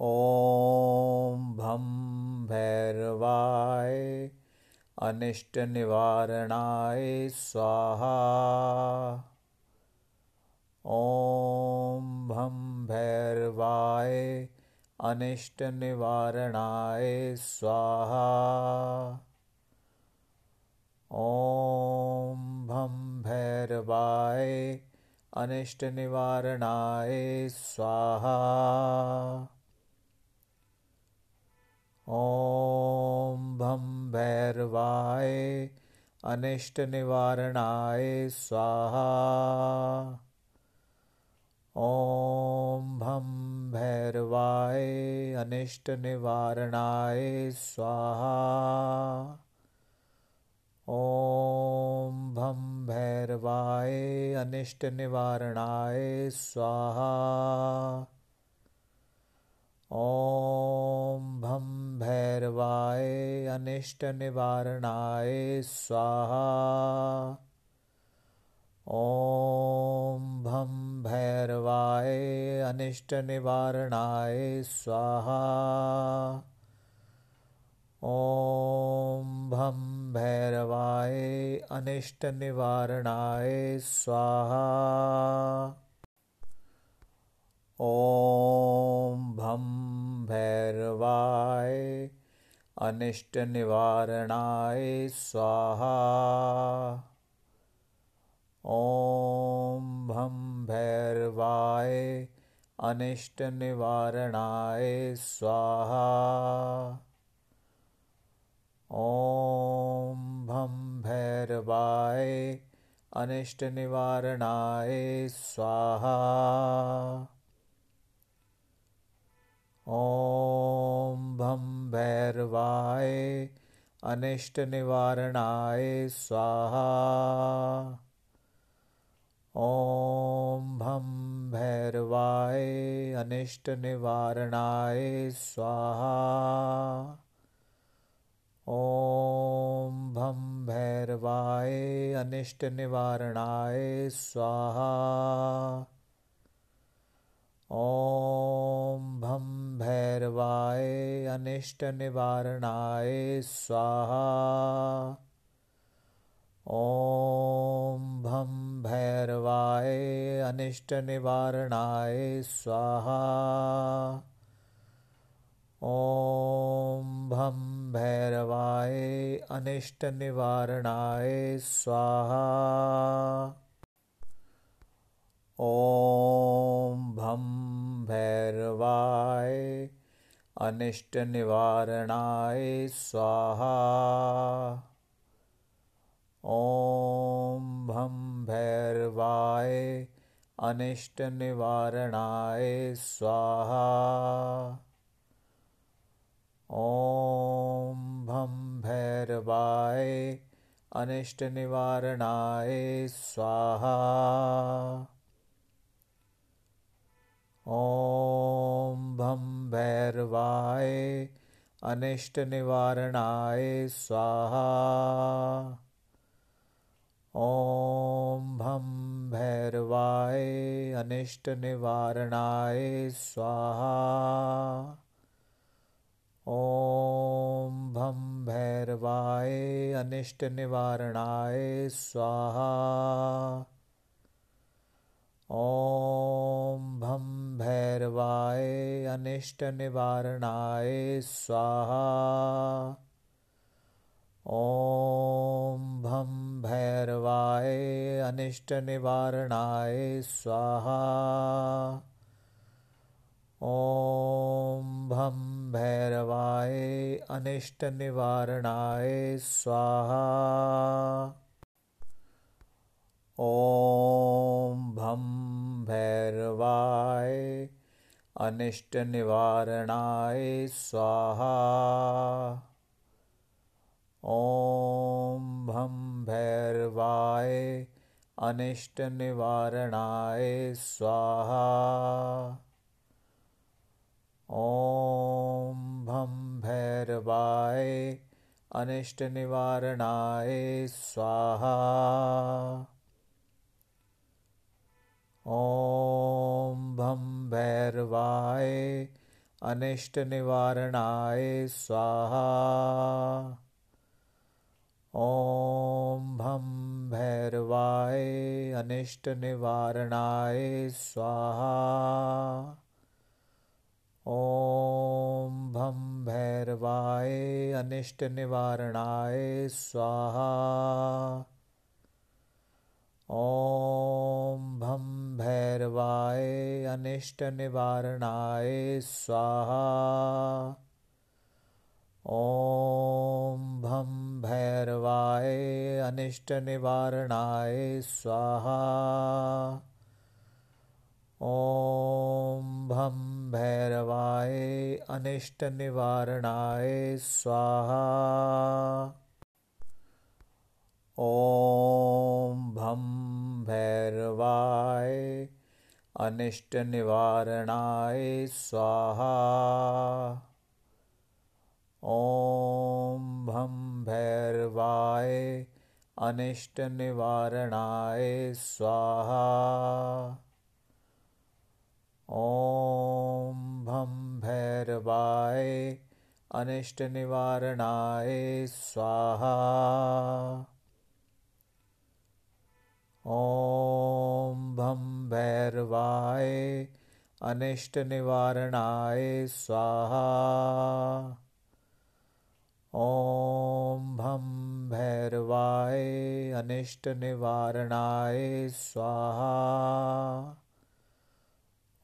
ॐ भं भैरवाय अनिष्टनिवारणाय स्वाहा। ॐ भं भैरवाय अनिष्टनिवारणाय स्वाहा। ॐ भं भैरवाय अनिष्टनिवारणाय स्वाहा ॐ भं भैरवाय अनिष्टनिवारणाय स्वाहा। ॐ भं भैरवाय अनिष्टनिवारणाय स्वाहा। ॐ भं भैरवाय अनिष्टनिवारणाय स्वाहा ॐ भं भैरवाय अनिष्टनिवारणाय स्वाहा। ॐ भं भैरवाय अनिष्टनिवारणाय स्वाहा। ॐ भं भैरवाय अनिष्टनिवारणाय स्वाहा। ॐ भं भैरवाय अनिष्टनिवारणाय स्वाहा। ॐ भं भैरवाय अनिष्टनिवारणाय स्वाहा। ॐ भं भैरवाय अनिष्टनिवारणाय स्वाहा ॐ भं भैरवाय अनिष्टनिवारणाय स्वाहा। ॐ भं भैरवाय अनिष्टनिवारणाय स्वाहा। ॐ भं भैरवाय अनिष्टनिवारणाय स्वाहा ॐ भं भैरवाय अनिष्टनिवारणाय स्वाहा। ॐ भं भैरवाय अनिष्टनिवारणाय स्वाहा। ॐ भं भैरवाय अनिष्टनिवारणाय स्वाहा। ॐ भं भैरवाय अनिष्टनिवारणाय स्वाहा। ॐ भं भैरवाय अनिष्टनिवारणाय स्वाहा। ॐ भं भैरवाय अनिष्टनिवारणाय स्वाहा ॐ भं भैरवाय अनिष्टनिवारणाय स्वाहा। ॐ भं भैरवाय अनिष्टनिवारणाय स्वाहा। ॐ भं भैरवाय अनिष्टनिवारणाय स्वाहा ॐ भं भैरवाय अनिष्टनिवारणाय स्वाहा। ॐ भं भैरवाय अनिष्टनिवारणाय स्वाहा। ॐ भं भैरवाय अनिष्टनिवारणाय स्वाहा अनिष्टनिवारणाय स्वाहा। ॐ भं भैरवाय अनिष्टनिवारणाय स्वाहा। ॐ भं भैरवाय अनिष्टनिवारणाय स्वाहा। ॐ अनिष्टनिवारणाय स्वाहा। ॐ भं भैरवाय अनिष्टनिवारणाय स्वाहा। ॐ भं भैरवाय अनिष्टनिवारणाय स्वाहा ॐ भं भैरवाय अनिष्टनिवारणाय स्वाहा। ॐ भं भैरवाय अनिष्टनिवारणाय स्वाहा। ॐ भं भैरवाय अनिष्टनिवारणाय स्वाहा ॐ भं भैरवाय अनिष्टनिवारणाय स्वाहा। ॐ भं भैरवाय अनिष्टनिवारणाय स्वाहा। ॐ भं भैरवाय अनिष्टनिवारणाय स्वाहा ॐ भं भैरवाय अनिष्टनिवारणाय स्वाहा। ॐ भं भैरवाय अनिष्टनिवारणाय स्वाहा।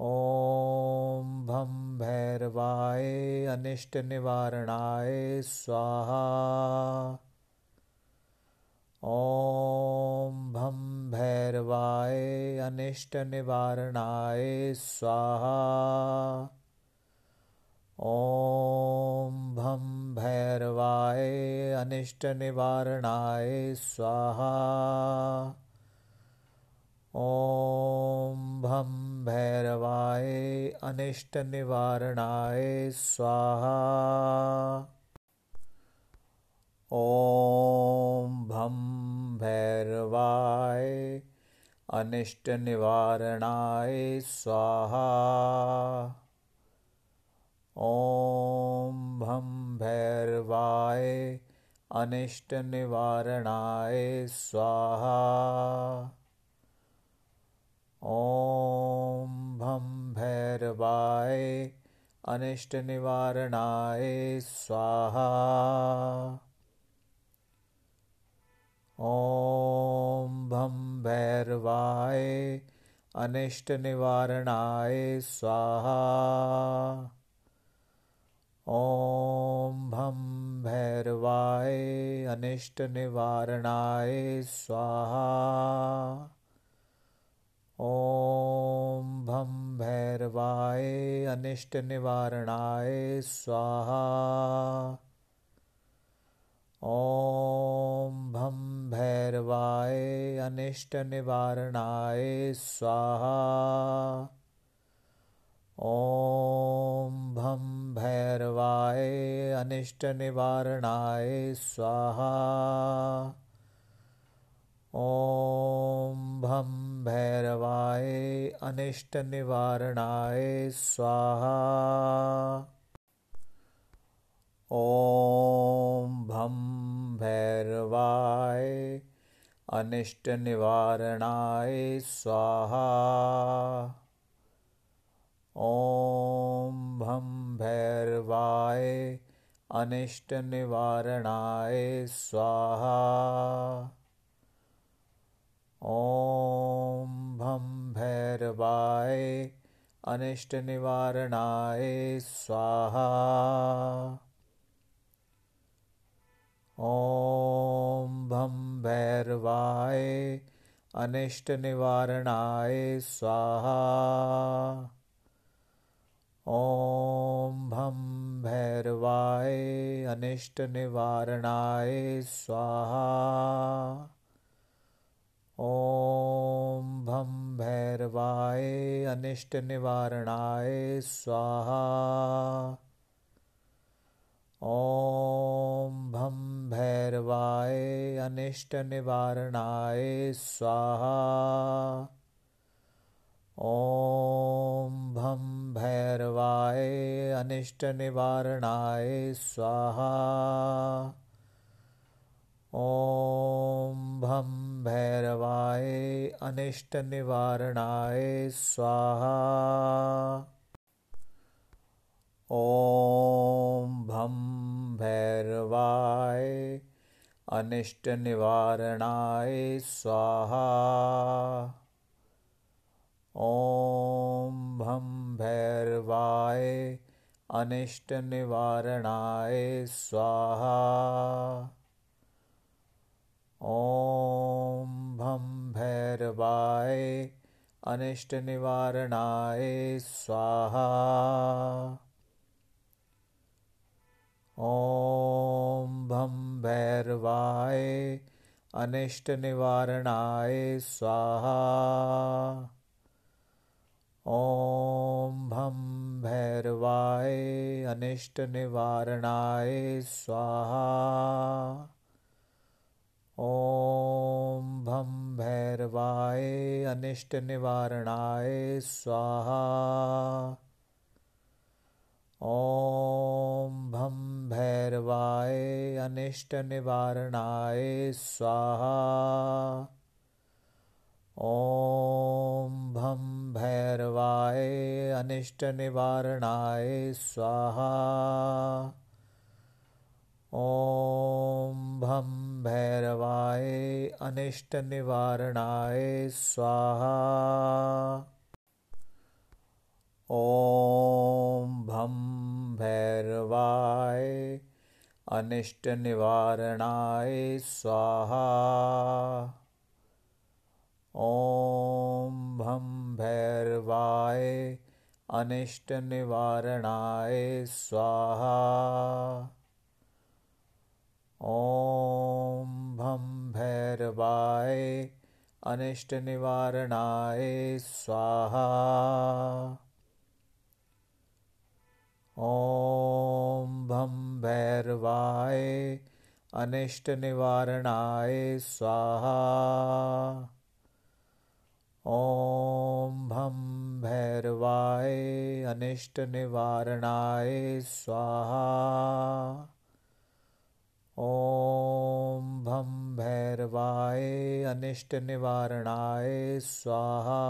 ॐ भं भैरवाय अनिष्टनिवारणाय स्वाहा ॐ भं भैरवाय अनिष्टनिवारणाय स्वाहा। ॐ भं भैरवाय अनिष्टनिवारणाय स्वाहा। ॐ भं भैरवाय अनिष्टनिवारणाय स्वाहा ॐ भं भैरवाय अनिष्टनिवारणाय स्वाहा। ॐ भं भैरवाय अनिष्टनिवारणाय स्वाहा। ॐ भं भैरवाय अनिष्टनिवारणाय स्वाहा ॐ भं भैरवाय अनिष्टनिवारणाय स्वाहा। ॐ भं भैरवाय अनिष्टनिवारणाय स्वाहा। ॐ भं भैरवाय अनिष्टनिवारणाय स्वाहा ॐ भं भैरवाय अनिष्टनिवारणाय स्वाहा। ॐ भं भैरवाय अनिष्टनिवारणाय स्वाहा। ॐ भं भैरवाय अनिष्टनिवारणाय स्वाहा अनिष्टनिवारणाय स्वाहा। ॐ भं भैरवाय अनिष्टनिवारणाय स्वाहा। ॐ भं भैरवाय अनिष्टनिवारणाय स्वाहा। ॐ अनिष्टनिवारणाय स्वाहा। ॐ भं भैरवाय अनिष्टनिवारणाय स्वाहा। ॐ भं भैरवाय अनिष्टनिवारणाय स्वाहा ॐ भं भैरवाय अनिष्टनिवारणाय स्वाहा। ॐ भं भैरवाय अनिष्टनिवारणाय स्वाहा। ॐ भं भैरवाय अनिष्टनिवारणाय स्वाहा। ॐ भं भैरवाय अनिष्टनिवारणाय स्वाहा। ॐ भं भैरवाय अनिष्टनिवारणाय स्वाहा। ॐ भं भैरवाय अनिष्टनिवारणाय स्वाहा ॐ भं भैरवाय अनिष्टनिवारणाय स्वाहा। ॐ भं भैरवाय अनिष्टनिवारणाय स्वाहा। ॐ भं भैरवाय अनिष्टनिवारणाय स्वाहा ॐ भं भैरवाय अनिष्टनिवारणाय स्वाहा। ॐ भं भैरवाय अनिष्टनिवारणाय स्वाहा। ॐ भं भैरवाय अनिष्टनिवारणाय स्वाहा। ॐ भं भैरवाय अनिष्टनिवारणाय स्वाहा। ॐ भं भैरवाय अनिष्टनिवारणाय स्वाहा। ॐ भं भैरवाय अनिष्टनिवारणाय स्वाहा ॐ भं भैरवाय अनिष्टनिवारणाय स्वाहा। ॐ भं भैरवाय अनिष्टनिवारणाय स्वाहा। ॐ भं भैरवाय अनिष्टनिवारणाय स्वाहा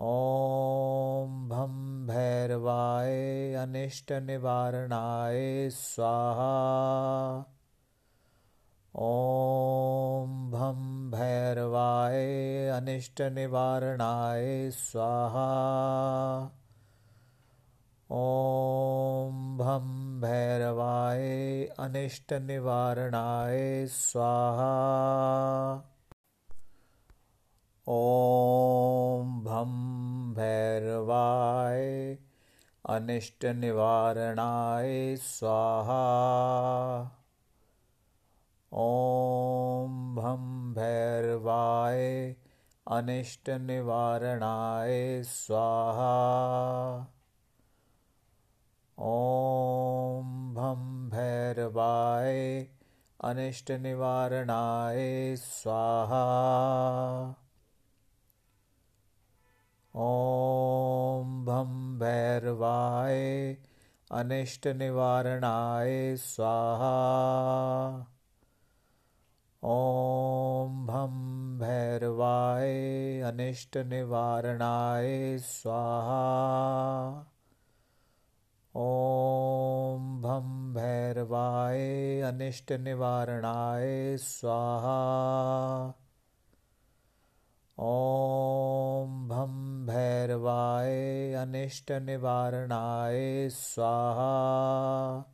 ॐ भं भैरवाय अनिष्टनिवारणाय स्वाहा। ॐ भं भैरवाय अनिष्टनिवारणाय स्वाहा। ॐ भं भैरवाय अनिष्टनिवारणाय स्वाहा अनिष्टनिवारणाय स्वाहा। ॐ भं भैरवाय अनिष्टनिवारणाय स्वाहा। ॐ भं भैरवाय अनिष्टनिवारणाय स्वाहा। ॐ अनिष्टनिवारणाय स्वाहा। ॐ भं भैरवाय अनिष्टनिवारणाय स्वाहा। ॐ भं भैरवाय अनिष्टनिवारणाय स्वाहा ॐ भं भैरवाय अनिष्टनिवारणाय स्वाहा।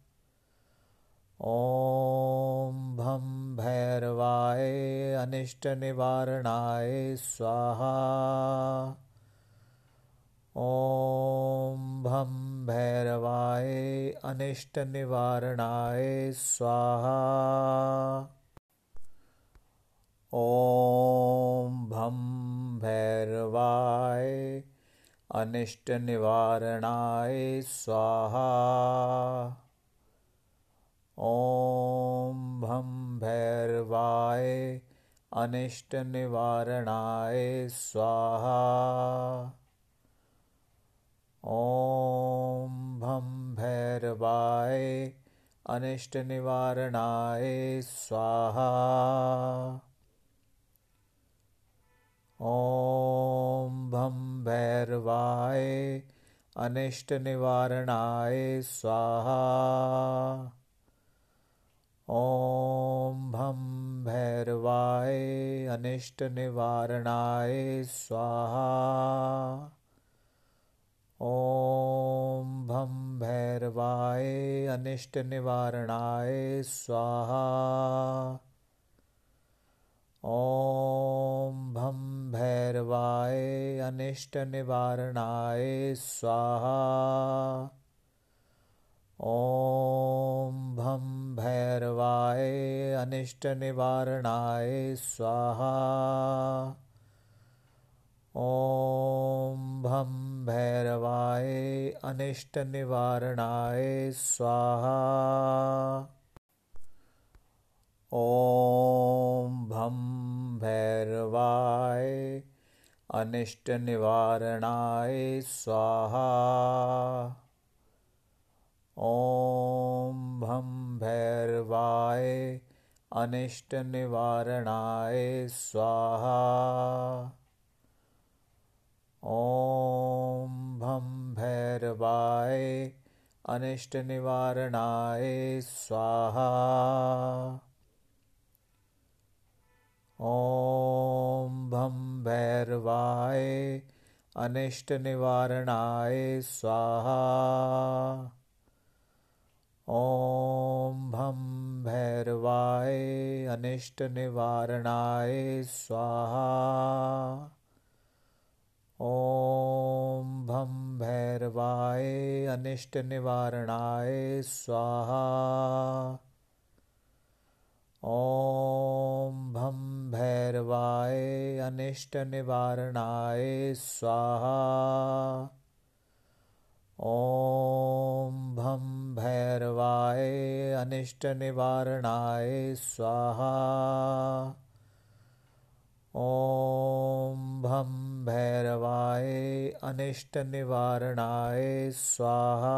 ॐ भं भैरवाय अनिष्टनिवारणाय स्वाहा। ॐ भं भैरवाय अनिष्टनिवारणाय स्वाहा ॐ भं भैरवाय अनिष्टनिवारणाय स्वाहा। ॐ भं भैरवाय अनिष्टनिवारणाय स्वाहा। ॐ भं भैरवाय अनिष्टनिवारणाय स्वाहा ॐ भं भैरवाय अनिष्टनिवारणाय स्वाहा। ॐ भं भैरवाय अनिष्टनिवारणाय स्वाहा। ॐ भं भैरवाय अनिष्टनिवारणाय स्वाहा ॐ भं भैरवाय अनिष्टनिवारणाय स्वाहा। ॐ भं भैरवाय अनिष्टनिवारणाय स्वाहा। ॐ भं भैरवाय अनिष्टनिवारणाय स्वाहा ॐ भं भैरवाय अनिष्टनिवारणाय स्वाहा। ॐ भं भैरवाय अनिष्टनिवारणाय स्वाहा। ॐ भं भैरवाय अनिष्टनिवारणाय स्वाहा ॐ भं भैरवाय अनिष्टनिवारणाय स्वाहा। ॐ भं भैरवाय अनिष्टनिवारणाय स्वाहा। ॐ भं भैरवाय अनिष्टनिवारणाय स्वाहा ॐ भं भैरवाय अनिष्टनिवारणाय स्वाहा। ॐ भं भैरवाय अनिष्टनिवारणाय स्वाहा। ॐ भं भैरवाय अनिष्टनिवारणाय स्वाहा